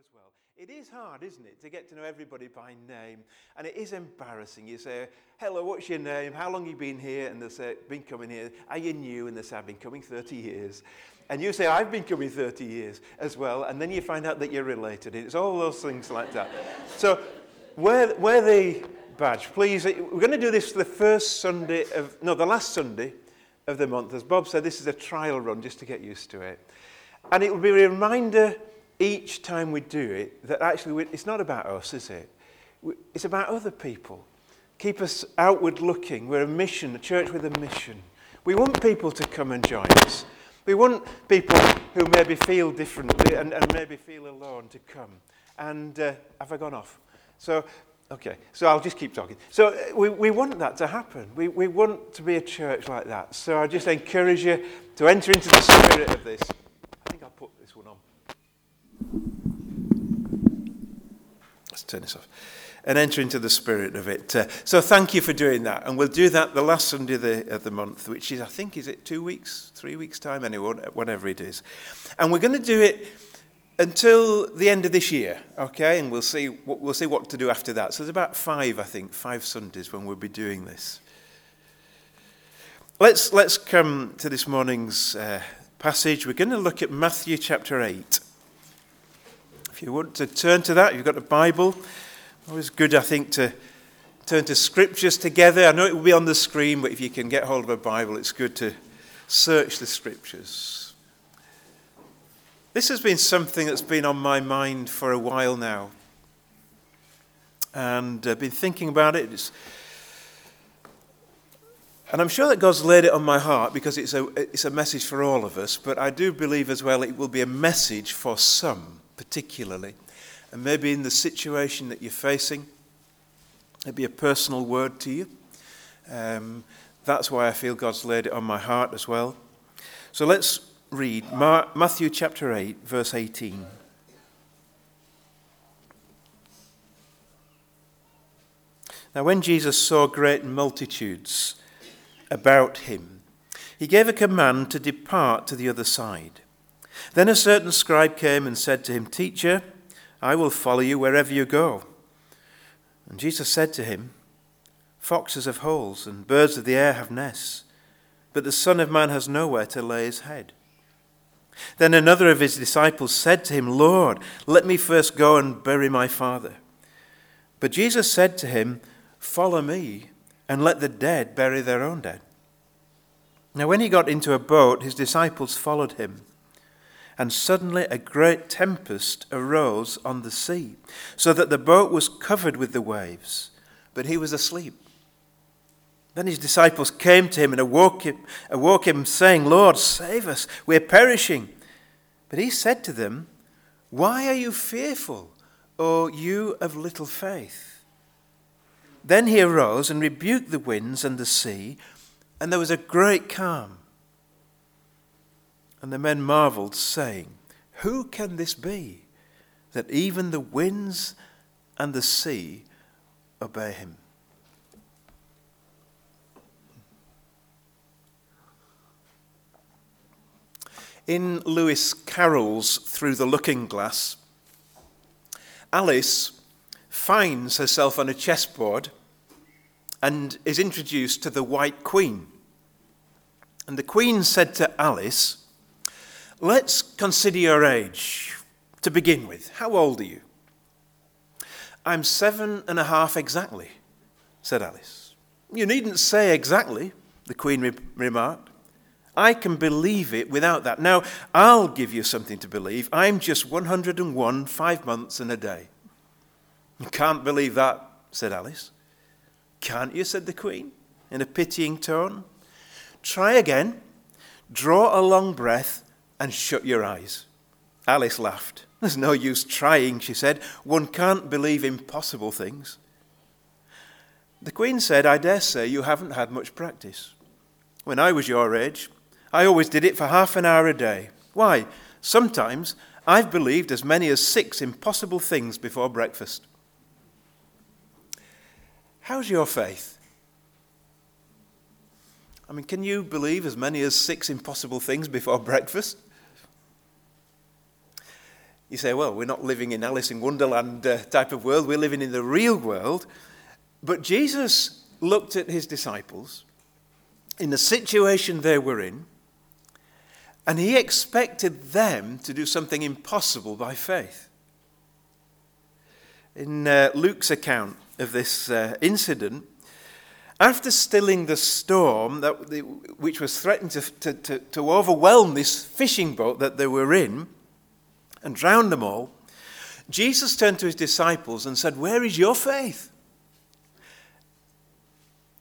as well. It is hard, isn't it, to get to know everybody by name. And it is embarrassing. You say, hello, what's your name? How long you been here? And they say, been coming here. Are you new? And they say, I've been coming 30 years. And you say, I've been coming 30 years as well. And then you find out that you're related. It's all those things like that. so wear the badge, please. We're going to do this the first Sunday of, no, the last Sunday of the month. As Bob said, this is a trial run just to get used to it. And it will be a reminder each time we do it that actually it's not about us, is it? It's about other people. Keep us outward looking. We're a mission, a church with a mission. We want people to come and join us. We want people who maybe feel differently and, and maybe feel alone to come. And uh, have I gone off? So, okay, so I'll just keep talking. So, uh, we, we want that to happen. We, we want to be a church like that. So, I just encourage you to enter into the spirit of this. I think I'll put this one on. Let's turn this off. And enter into the spirit of it. Uh, so thank you for doing that. And we'll do that the last Sunday of the, of the month, which is, I think, is it two weeks, three weeks' time, anyway, whatever it is. And we're going to do it until the end of this year, okay? And we'll see what, we'll see what to do after that. So there's about five, I think, five Sundays when we'll be doing this. Let's, let's come to this morning's uh, passage. We're going to look at Matthew chapter 8. If you want to turn to that, you've got a Bible. Always good, I think, to turn to scriptures together. I know it will be on the screen, but if you can get hold of a Bible, it's good to search the scriptures. This has been something that's been on my mind for a while now. And I've been thinking about it. It's, and I'm sure that God's laid it on my heart because it's a, it's a message for all of us, but I do believe as well it will be a message for some particularly. And maybe in the situation that you're facing, it'd be a personal word to you. Um, that's why I feel God's laid it on my heart as well. So let's read Matthew chapter 8, verse 18. Now, when Jesus saw great multitudes about him, he gave a command to depart to the other side. Then a certain scribe came and said to him, Teacher, I will follow you wherever you go. And Jesus said to him, Foxes have holes, and birds of the air have nests, but the Son of Man has nowhere to lay his head. Then another of his disciples said to him, Lord, let me first go and bury my father. But Jesus said to him, Follow me, and let the dead bury their own dead. Now, when he got into a boat, his disciples followed him and suddenly a great tempest arose on the sea, so that the boat was covered with the waves, but he was asleep. Then his disciples came to him and awoke him, awoke him saying, Lord, save us, we're perishing. But he said to them, Why are you fearful, O you of little faith? Then he arose and rebuked the winds and the sea, and there was a great calm. And the men marveled, saying, Who can this be, that even the winds and the sea obey him? In Lewis Carroll's Through the Looking Glass, Alice finds herself on a chessboard and is introduced to the White Queen. And the Queen said to Alice, Let's consider your age to begin with. How old are you? I'm seven and a half exactly, said Alice. You needn't say exactly, the Queen re- remarked. I can believe it without that. Now, I'll give you something to believe. I'm just 101, five months and a day. You can't believe that, said Alice. Can't you? said the Queen, in a pitying tone. Try again. Draw a long breath and shut your eyes. Alice laughed. There's no use trying, she said. One can't believe impossible things. The Queen said, I dare say you haven't had much practice. When I was your age, I always did it for half an hour a day. Why? Sometimes I've believed as many as six impossible things before breakfast. How's your faith? I mean, can you believe as many as six impossible things before breakfast? You say, well, we're not living in Alice in Wonderland uh, type of world, we're living in the real world. But Jesus looked at his disciples in the situation they were in, and he expected them to do something impossible by faith. In uh, Luke's account of this uh, incident, after stilling the storm that, which was threatening to, to, to, to overwhelm this fishing boat that they were in and drowned them all, Jesus turned to his disciples and said, Where is your faith?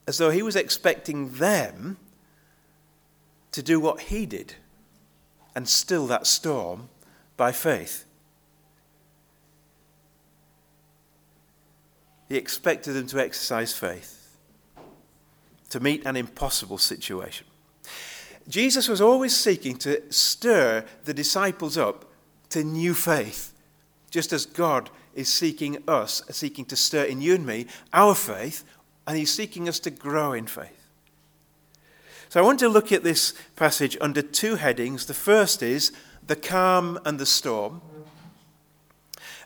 As though he was expecting them to do what he did and still that storm by faith. He expected them to exercise faith to meet an impossible situation. Jesus was always seeking to stir the disciples up to new faith, just as God is seeking us, seeking to stir in you and me our faith, and He's seeking us to grow in faith. So I want to look at this passage under two headings. The first is the calm and the storm.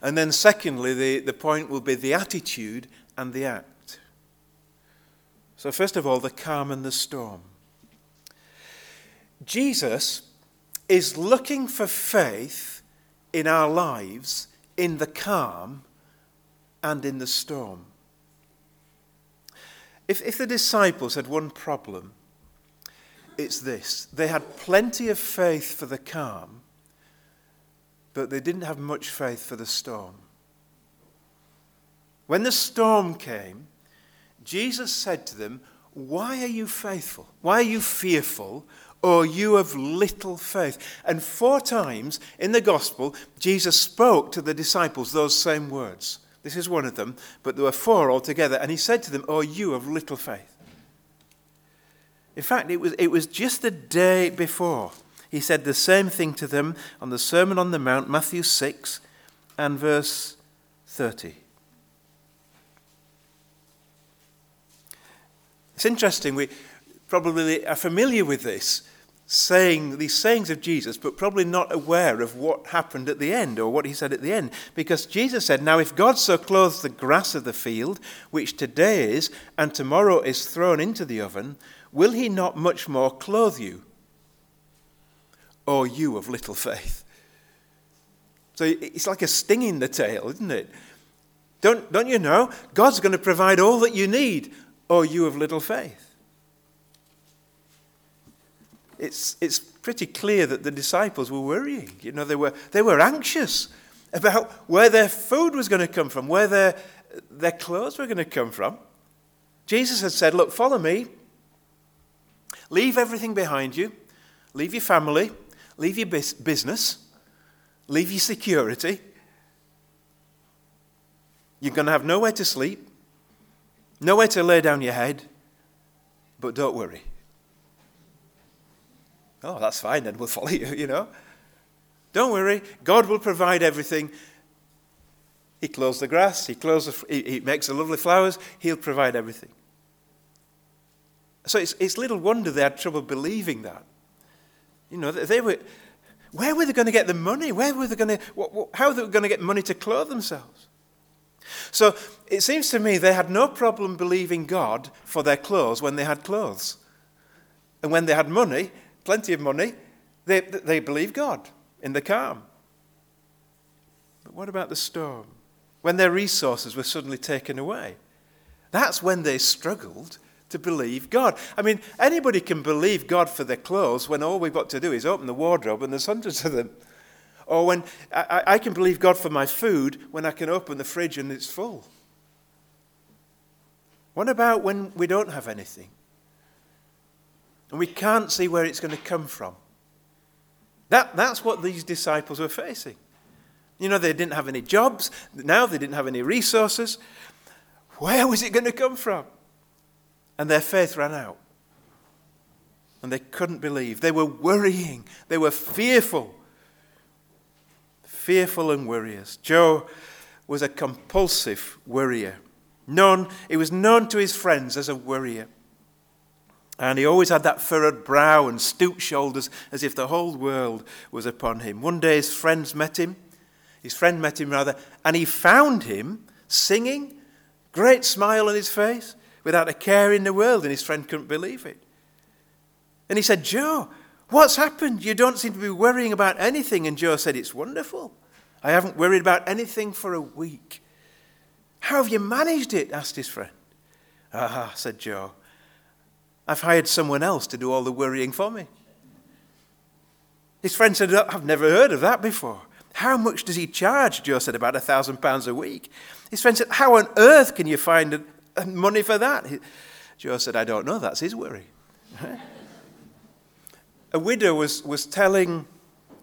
And then, secondly, the, the point will be the attitude and the act. So, first of all, the calm and the storm. Jesus is looking for faith in our lives in the calm and in the storm. If, if the disciples had one problem, it's this they had plenty of faith for the calm, but they didn't have much faith for the storm. When the storm came, Jesus said to them, Why are you faithful? Why are you fearful? Or you of little faith? And four times in the gospel, Jesus spoke to the disciples those same words. This is one of them, but there were four altogether. And he said to them, Oh, you of little faith. In fact, it was, it was just the day before. He said the same thing to them on the Sermon on the Mount, Matthew 6 and verse 30. It's interesting, we probably are familiar with this, saying these sayings of Jesus, but probably not aware of what happened at the end or what he said at the end. Because Jesus said, Now, if God so clothes the grass of the field, which today is, and tomorrow is thrown into the oven, will he not much more clothe you? O you of little faith. So it's like a sting in the tail, isn't it? Don't, don't you know? God's going to provide all that you need. O you of little faith. It's, it's pretty clear that the disciples were worrying. You know, they were, they were anxious about where their food was going to come from, where their, their clothes were going to come from. Jesus had said, Look, follow me. Leave everything behind you. Leave your family. Leave your business. Leave your security. You're going to have nowhere to sleep. Nowhere to lay down your head, but don't worry. Oh, that's fine, then we'll follow you, you know. Don't worry, God will provide everything. He clothes the grass, he, clothes the, he, he makes the lovely flowers, he'll provide everything. So it's, it's little wonder they had trouble believing that. You know, they were, where were they going to get the money? Where were they going to, how were they going to get money to clothe themselves? So it seems to me they had no problem believing God for their clothes when they had clothes. And when they had money, plenty of money, they, they believed God in the calm. But what about the storm? When their resources were suddenly taken away? That's when they struggled to believe God. I mean, anybody can believe God for their clothes when all we've got to do is open the wardrobe and there's hundreds of them. Or when I, I can believe God for my food when I can open the fridge and it's full. What about when we don't have anything? And we can't see where it's going to come from. That, that's what these disciples were facing. You know, they didn't have any jobs. Now they didn't have any resources. Where was it going to come from? And their faith ran out. And they couldn't believe. They were worrying. They were fearful fearful and worriers. Joe was a compulsive worrier. Known, he was known to his friends as a worrier. And he always had that furrowed brow and stooped shoulders as if the whole world was upon him. One day his friends met him. His friend met him rather, and he found him singing, great smile on his face, without a care in the world, and his friend couldn't believe it. And he said, Joe, what's happened? You don't seem to be worrying about anything. And Joe said, It's wonderful. I haven't worried about anything for a week. How have you managed it? asked his friend. Ah, said Joe. I've hired someone else to do all the worrying for me. His friend said, I've never heard of that before. How much does he charge? Joe said, About a thousand pounds a week. His friend said, How on earth can you find money for that? Joe said, I don't know. That's his worry. a widow was, was telling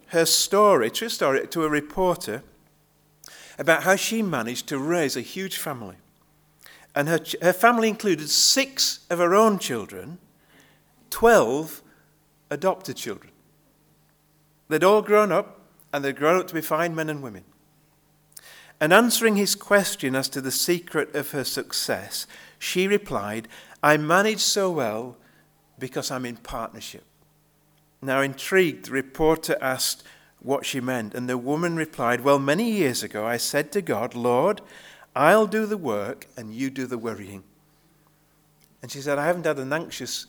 her story, true story, to a reporter about how she managed to raise a huge family. And her, her family included six of her own children, 12 adopted children. They'd all grown up, and they'd grown up to be fine men and women. And answering his question as to the secret of her success, she replied, I manage so well because I'm in partnership. Now, intrigued, the reporter asked what she meant, and the woman replied, Well, many years ago I said to God, Lord, I'll do the work and you do the worrying. And she said, I haven't had an anxious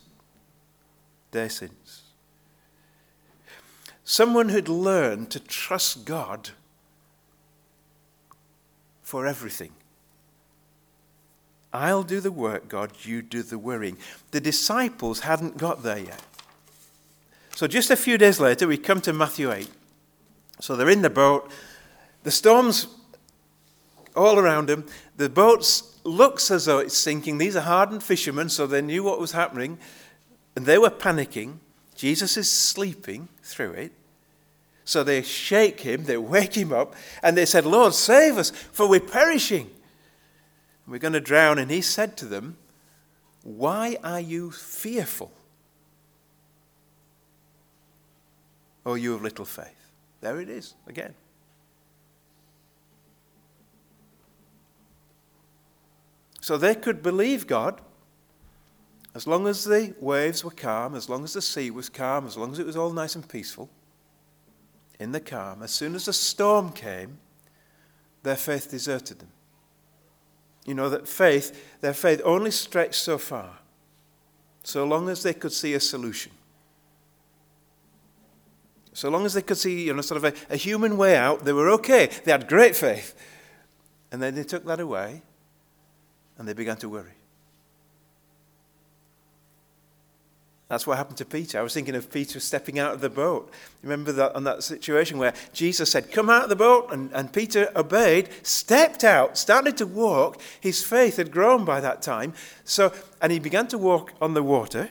day since. Someone who'd learned to trust God for everything. I'll do the work, God, you do the worrying. The disciples hadn't got there yet. So just a few days later, we come to Matthew 8. So they're in the boat. The storm's all around them. The boat looks as though it's sinking. These are hardened fishermen, so they knew what was happening. And they were panicking. Jesus is sleeping through it. So they shake him, they wake him up, and they said, Lord, save us, for we're perishing. We're going to drown. And he said to them, Why are you fearful? Oh, you of little faith. There it is again. So they could believe God as long as the waves were calm, as long as the sea was calm, as long as it was all nice and peaceful. In the calm, as soon as a storm came, their faith deserted them. You know that faith, their faith only stretched so far, so long as they could see a solution. So long as they could see, you know, sort of a, a human way out, they were okay. They had great faith. And then they took that away and they began to worry. That's what happened to Peter. I was thinking of Peter stepping out of the boat. Remember that on that situation where Jesus said, Come out of the boat, and, and Peter obeyed, stepped out, started to walk. His faith had grown by that time. So, and he began to walk on the water.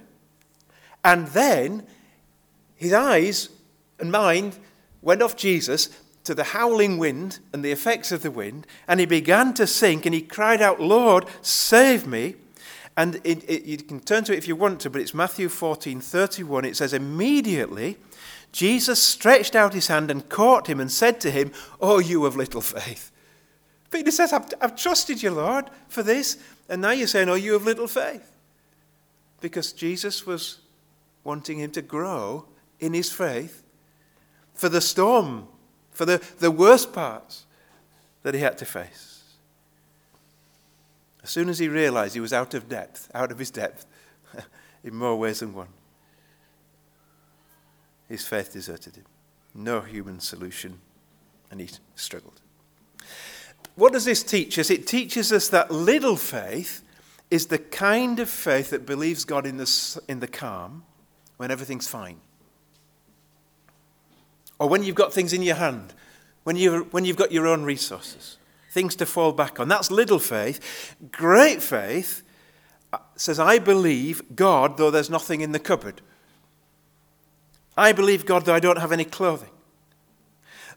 And then his eyes and mind went off Jesus to the howling wind and the effects of the wind, and he began to sink, and he cried out, Lord, save me. And it, it, you can turn to it if you want to, but it's Matthew 14 31. It says, Immediately Jesus stretched out his hand and caught him and said to him, Oh, you of little faith. Peter says, I've, I've trusted you, Lord, for this. And now you're saying, Oh, you of little faith. Because Jesus was wanting him to grow in his faith for the storm, for the, the worst parts that he had to face. As soon as he realized he was out of depth, out of his depth, in more ways than one, his faith deserted him. No human solution, and he struggled. What does this teach us? It teaches us that little faith is the kind of faith that believes God in the, in the calm when everything's fine or when you've got things in your hand, when, you when you've got your own resources, things to fall back on. That's little faith. Great faith uh, says, I believe God, though there's nothing in the cupboard. I believe God, though I don't have any clothing.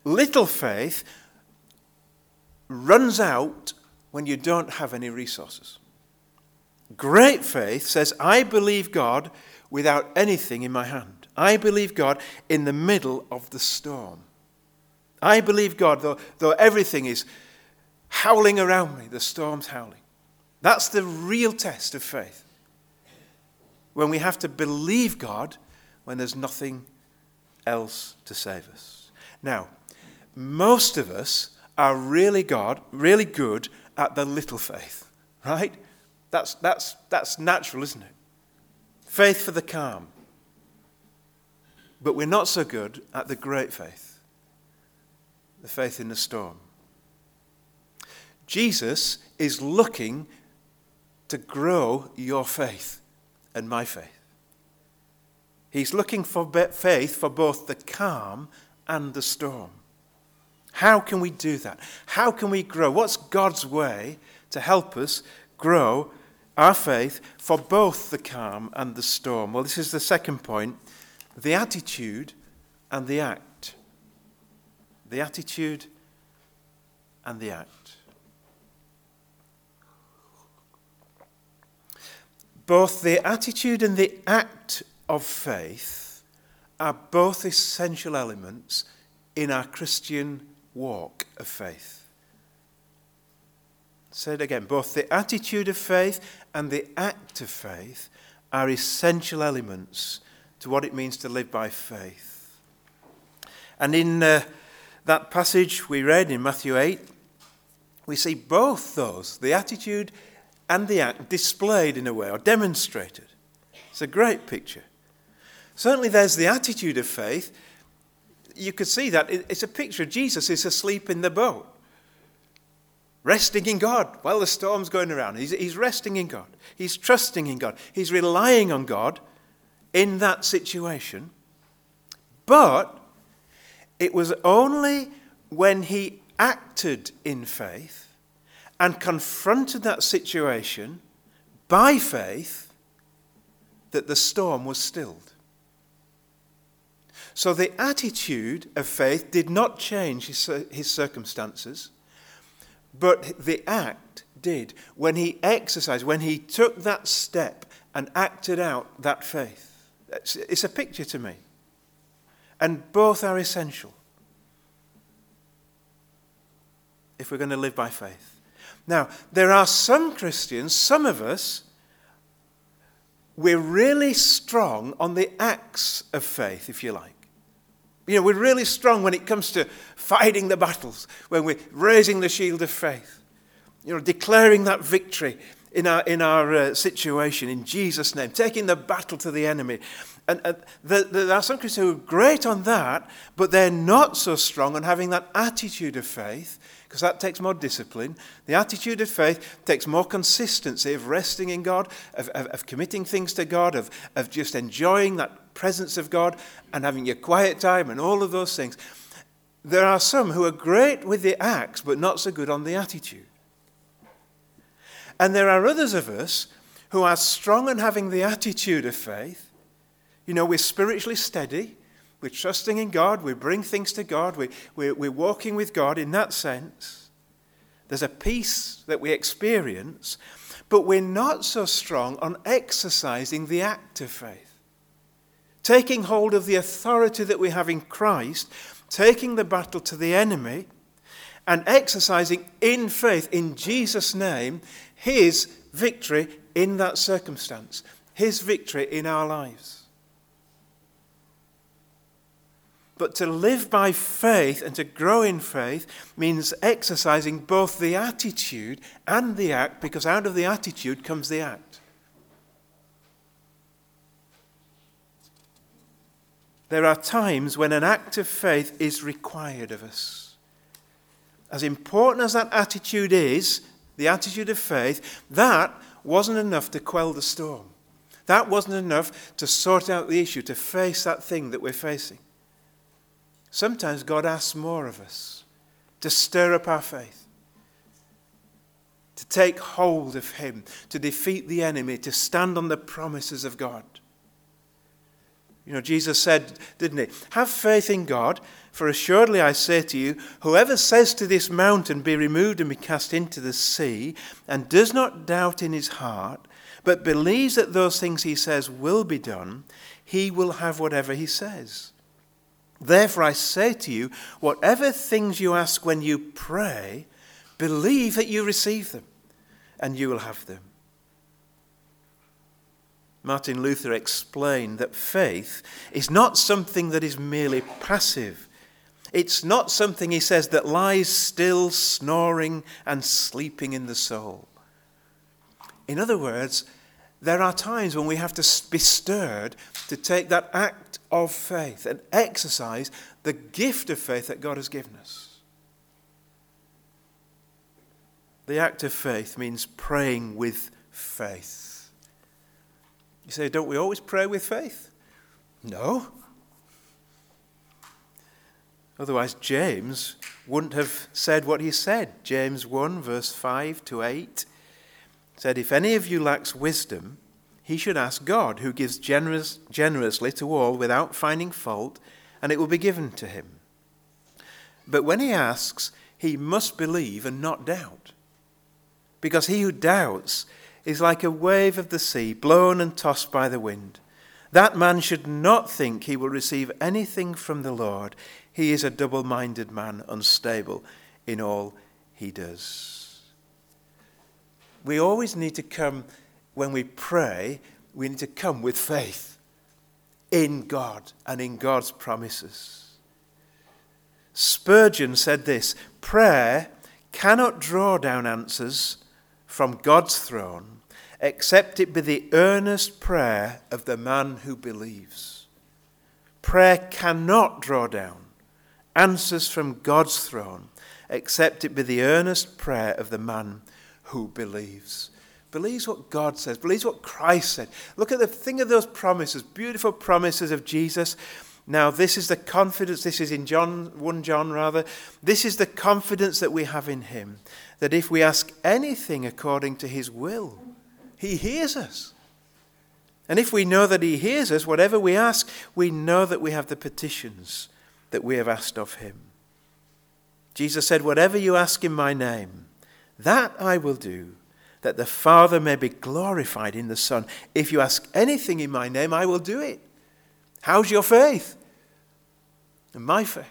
Little faith runs out when you don't have any resources. Great faith says, I believe God without anything in my hand. I believe God in the middle of the storm. I believe God, though, though everything is howling around me, the storm's howling. That's the real test of faith. When we have to believe God when there's nothing else to save us. Now, most of us are really God, really good at the little faith, right? That's, that's, that's natural, isn't it? Faith for the calm. But we're not so good at the great faith, the faith in the storm. Jesus is looking to grow your faith and my faith. He's looking for faith for both the calm and the storm. How can we do that? How can we grow? What's God's way to help us grow our faith for both the calm and the storm? Well, this is the second point the attitude and the act. The attitude and the act. Both the attitude and the act of faith are both essential elements in our Christian walk of faith. Say it again. Both the attitude of faith and the act of faith are essential elements to what it means to live by faith. And in uh, that passage we read in Matthew 8, we see both those, the attitude and the act, displayed in a way or demonstrated. It's a great picture. Certainly, there's the attitude of faith. You could see that. It's a picture. Of Jesus is asleep in the boat, resting in God while the storm's going around. He's, he's resting in God, he's trusting in God, he's relying on God in that situation. But it was only when he acted in faith and confronted that situation by faith that the storm was stilled. So the attitude of faith did not change his, his circumstances, but the act did. When he exercised, when he took that step and acted out that faith. It's a picture to me. And both are essential if we're going to live by faith. Now, there are some Christians, some of us, we're really strong on the acts of faith, if you like. You know, we're really strong when it comes to fighting the battles, when we're raising the shield of faith, you know, declaring that victory in our, in our uh, situation in Jesus' name, taking the battle to the enemy. And uh, the, the, there are some Christians who are great on that, but they're not so strong on having that attitude of faith, because that takes more discipline. The attitude of faith takes more consistency of resting in God, of, of, of committing things to God, of, of just enjoying that presence of God and having your quiet time and all of those things. There are some who are great with the acts, but not so good on the attitude. And there are others of us who are strong in having the attitude of faith. You know, we're spiritually steady, we're trusting in God, we bring things to God, we, we're, we're walking with God in that sense. There's a peace that we experience, but we're not so strong on exercising the act of faith. Taking hold of the authority that we have in Christ, taking the battle to the enemy, and exercising in faith, in Jesus' name, his victory in that circumstance, His victory in our lives. But to live by faith and to grow in faith means exercising both the attitude and the act, because out of the attitude comes the act. There are times when an act of faith is required of us. As important as that attitude is, the attitude of faith, that wasn't enough to quell the storm. That wasn't enough to sort out the issue, to face that thing that we're facing. Sometimes God asks more of us to stir up our faith, to take hold of Him, to defeat the enemy, to stand on the promises of God. You know, Jesus said, didn't he? Have faith in God for assuredly I say to you, whoever says to this mountain, Be removed and be cast into the sea, and does not doubt in his heart, but believes that those things he says will be done, he will have whatever he says. Therefore I say to you, whatever things you ask when you pray, believe that you receive them, and you will have them. Martin Luther explained that faith is not something that is merely passive It's not something, he says, that lies still, snoring and sleeping in the soul. In other words, there are times when we have to be stirred to take that act of faith and exercise the gift of faith that God has given us. The act of faith means praying with faith. You say, don't we always pray with faith? No. Otherwise, James wouldn't have said what he said. James 1, verse 5 to 8 said, If any of you lacks wisdom, he should ask God, who gives generous, generously to all without finding fault, and it will be given to him. But when he asks, he must believe and not doubt. Because he who doubts is like a wave of the sea, blown and tossed by the wind. That man should not think he will receive anything from the Lord. He is a double minded man, unstable in all he does. We always need to come, when we pray, we need to come with faith in God and in God's promises. Spurgeon said this prayer cannot draw down answers from God's throne except it be the earnest prayer of the man who believes. Prayer cannot draw down answers from God's throne, except it be the earnest prayer of the man who believes. Believes what God says, believes what Christ said. Look at the thing of those promises, beautiful promises of Jesus. Now, this is the confidence, this is in John 1 John rather. This is the confidence that we have in him, that if we ask anything according to his will, he hears us. And if we know that he hears us, whatever we ask, we know that we have the petitions that we have asked of him. Jesus said, Whatever you ask in my name, that I will do, that the Father may be glorified in the Son. If you ask anything in my name, I will do it. How's your faith? And my faith.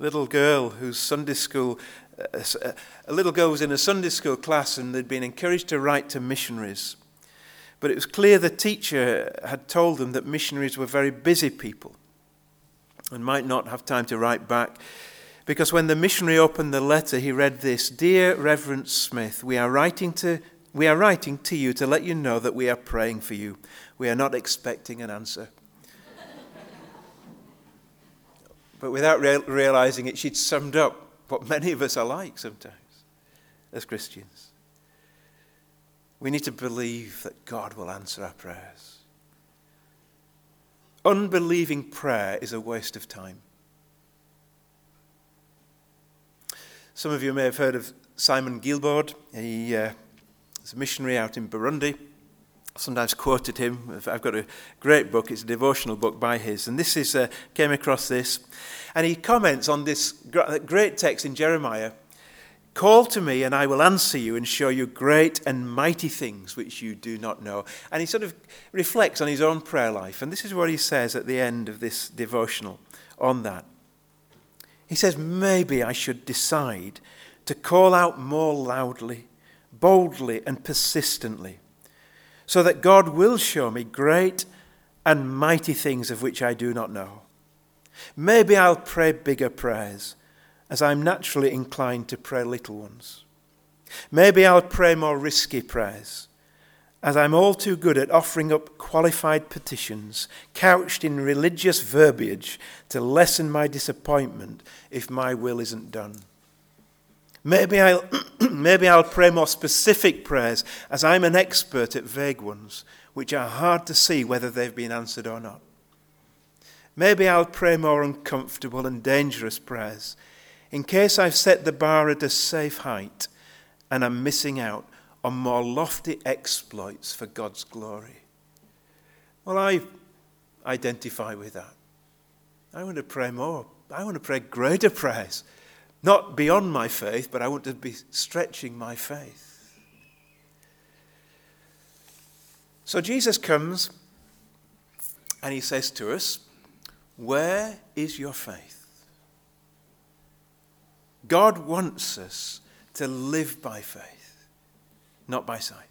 Little girl whose Sunday school, uh, uh, a little girl was in a Sunday school class and they'd been encouraged to write to missionaries. But it was clear the teacher had told them that missionaries were very busy people and might not have time to write back. Because when the missionary opened the letter, he read this Dear Reverend Smith, we are writing to we are writing to you to let you know that we are praying for you. We are not expecting an answer. but without realizing it, she'd summed up what many of us are like sometimes as Christians. We need to believe that God will answer our prayers. Unbelieving prayer is a waste of time. Some of you may have heard of Simon Guillebaud. He uh, a missionary out in Burundi. Sometimes quoted him. I've got a great book. It's a devotional book by his, and this is uh, came across this, and he comments on this great text in Jeremiah Call to me, and I will answer you and show you great and mighty things which you do not know. And he sort of reflects on his own prayer life. And this is what he says at the end of this devotional on that. He says, Maybe I should decide to call out more loudly, boldly, and persistently, so that God will show me great and mighty things of which I do not know. Maybe I'll pray bigger prayers as I'm naturally inclined to pray little ones. Maybe I'll pray more risky prayers, as I'm all too good at offering up qualified petitions couched in religious verbiage to lessen my disappointment if my will isn't done. Maybe I'll, maybe I'll pray more specific prayers, as I'm an expert at vague ones, which are hard to see whether they've been answered or not. Maybe I'll pray more uncomfortable and dangerous prayers, in case I've set the bar at a safe height and I'm missing out on more lofty exploits for God's glory. Well, I identify with that. I want to pray more. I want to pray greater prayers. Not beyond my faith, but I want to be stretching my faith. So Jesus comes and he says to us, Where is your faith? God wants us to live by faith, not by sight.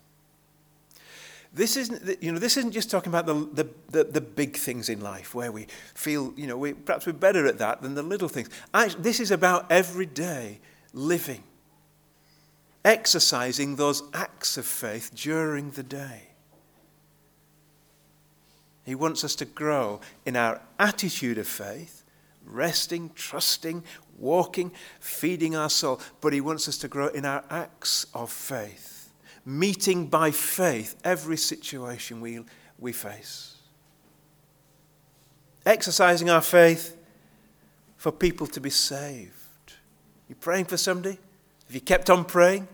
This isn't, you know, this isn't just talking about the, the, the, the, big things in life where we feel, you know, we, perhaps we're better at that than the little things. Actually, this is about everyday living, exercising those acts of faith during the day. He wants us to grow in our attitude of faith, resting, trusting, walking, feeding our soul, but He wants us to grow in our acts of faith meeting by faith every situation we, we face. Exercising our faith for people to be saved. You praying for somebody? Have you kept on praying?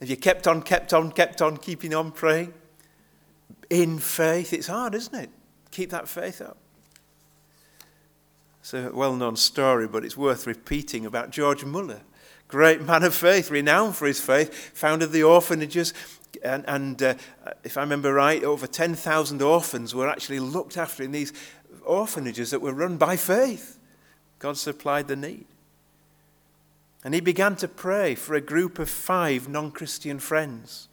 Have you kept on, kept on, kept on, keeping on praying? In faith. It's hard, isn't it? Keep that faith up. It's a well known story, but it's worth repeating about George Muller great man of faith, renowned for his faith, founded the orphanages. And, and uh, if I remember right, over 10,000 orphans were actually looked after in these orphanages that were run by faith. God supplied the need. And he began to pray for a group of five non Christian friends.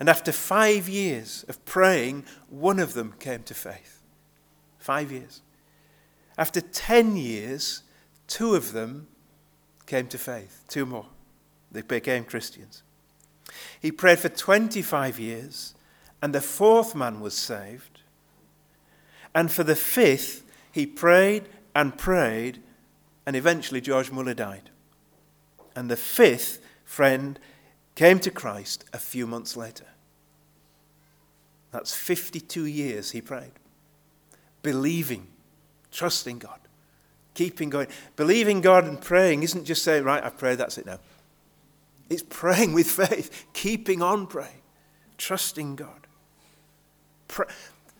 And after five years of praying, one of them came to faith. Five years. After 10 years, two of them came to faith. Two more. They became Christians. He prayed for 25 years, and the fourth man was saved. And for the fifth, he prayed and prayed, and eventually George Muller died. And the fifth friend came to Christ a few months later. That's 52 years he prayed, believing, trusting God keeping going. Believing God and praying isn't just saying, right, I've prayed, that's it now. It's praying with faith, keeping on praying, trusting God. Pray.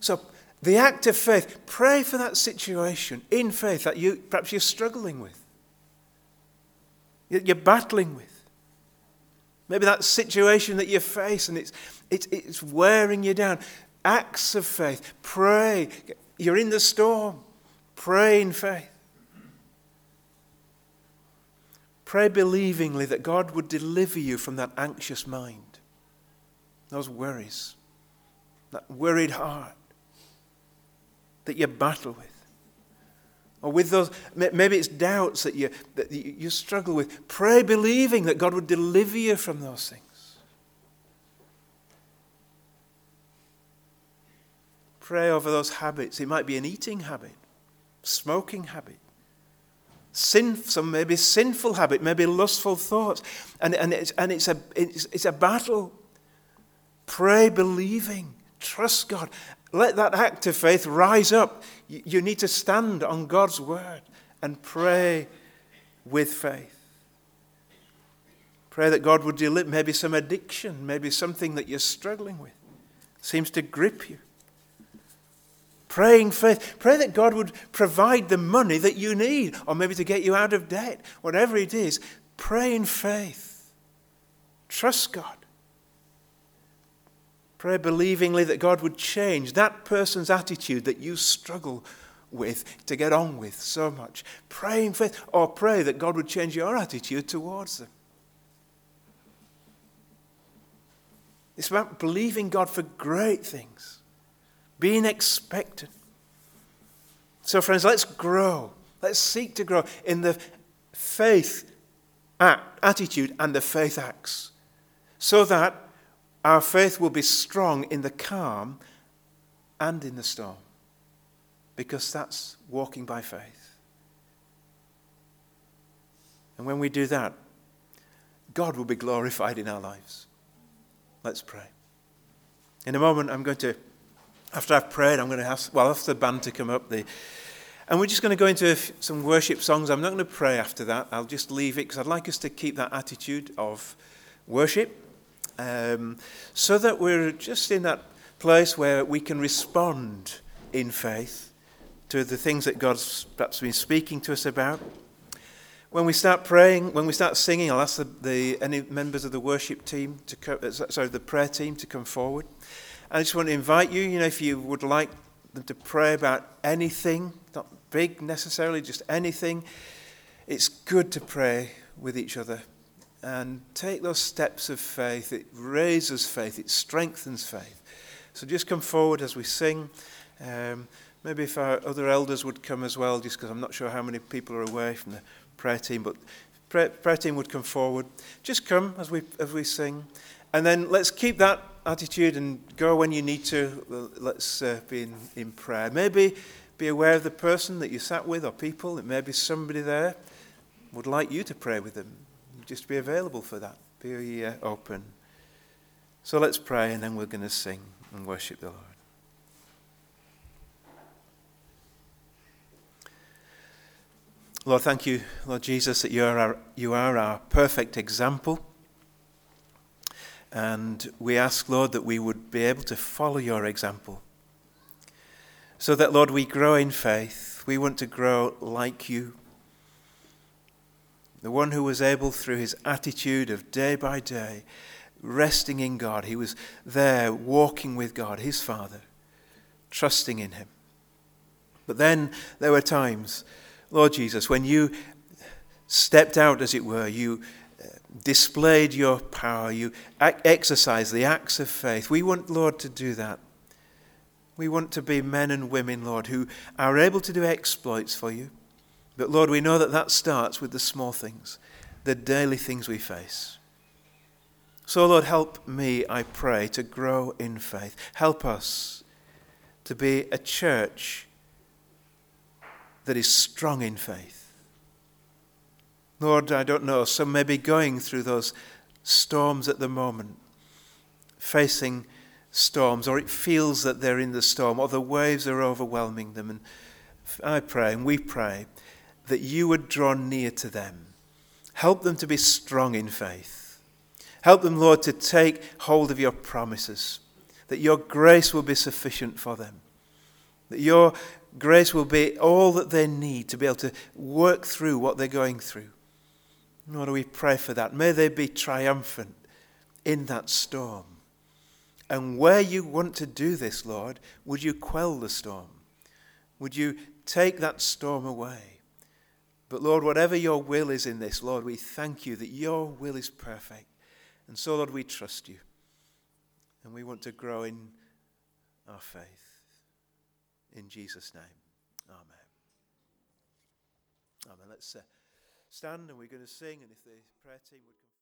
So, the act of faith, pray for that situation in faith that you perhaps you're struggling with, that you're battling with. Maybe that situation that you face and it's, it's, it's wearing you down. Acts of faith. Pray. You're in the storm. Pray in faith. Pray believingly that God would deliver you from that anxious mind, those worries, that worried heart that you battle with. Or with those, maybe it's doubts that you, that you struggle with. Pray believing that God would deliver you from those things. Pray over those habits. It might be an eating habit, smoking habit, sin, some maybe sinful habit, maybe lustful thoughts. And, and, it's, and it's, a, it's, it's a battle. Pray believing, trust God. Let that act of faith rise up. You, you need to stand on God's word and pray with faith. Pray that God would deliver maybe some addiction, maybe something that you're struggling with, seems to grip you. Praying faith. Pray that God would provide the money that you need, or maybe to get you out of debt, whatever it is. Pray in faith. Trust God. Pray believingly that God would change that person's attitude that you struggle with to get on with so much. Pray in faith, or pray that God would change your attitude towards them. It's about believing God for great things being expectant. So, friends, let's grow. Let's seek to grow in the faith act, attitude and the faith acts so that our faith will be strong in the calm and in the storm because that's walking by faith. And when we do that, God will be glorified in our lives. Let's pray. In a moment, I'm going to after I've prayed, I'm going to ask, well, ask the band to come up. The, and we're just going to go into some worship songs. I'm not going to pray after that. I'll just leave it because I'd like us to keep that attitude of worship um, so that we're just in that place where we can respond in faith to the things that God's perhaps been speaking to us about. When we start praying, when we start singing, I'll ask the, the any members of the worship team to co- uh, sorry, the prayer team to come forward. I just want to invite you, you know, if you would like them to pray about anything, not big necessarily, just anything, it's good to pray with each other and take those steps of faith. It raises faith, it strengthens faith. So just come forward as we sing. Um, maybe if our other elders would come as well, just because I'm not sure how many people are away from the prayer team, but prayer, prayer team would come forward. Just come as we as we sing, and then let's keep that attitude and go when you need to. Let's uh, be in, in prayer. Maybe be aware of the person that you sat with or people. It may be somebody there would like you to pray with them. Just be available for that. Be uh, open. So let's pray, and then we're going to sing and worship the Lord. Lord, thank you, Lord Jesus, that you are our, you are our perfect example. And we ask, Lord, that we would be able to follow your example. So that, Lord, we grow in faith. We want to grow like you. The one who was able, through his attitude of day by day, resting in God, he was there walking with God, his Father, trusting in him. But then there were times Lord Jesus, when you stepped out, as it were, you displayed your power, you exercised the acts of faith. We want, Lord, to do that. We want to be men and women, Lord, who are able to do exploits for you. But, Lord, we know that that starts with the small things, the daily things we face. So, Lord, help me, I pray, to grow in faith. Help us to be a church that is strong in faith. Lord, I don't know, some may be going through those storms at the moment, facing storms, or it feels that they're in the storm, or the waves are overwhelming them. And I pray, and we pray, that you would draw near to them. Help them to be strong in faith. Help them, Lord, to take hold of your promises, that your grace will be sufficient for them, that your grace will be all that they need to be able to work through what they're going through. Lord, we pray for that. May they be triumphant in that storm. And where you want to do this, Lord, would you quell the storm? Would you take that storm away? But Lord, whatever your will is in this, Lord, we thank you that your will is perfect. And so, Lord, we trust you. And we want to grow in our faith. In Jesus' name, Amen. Amen. Let's uh, stand and we're going to sing, and if the prayer team would.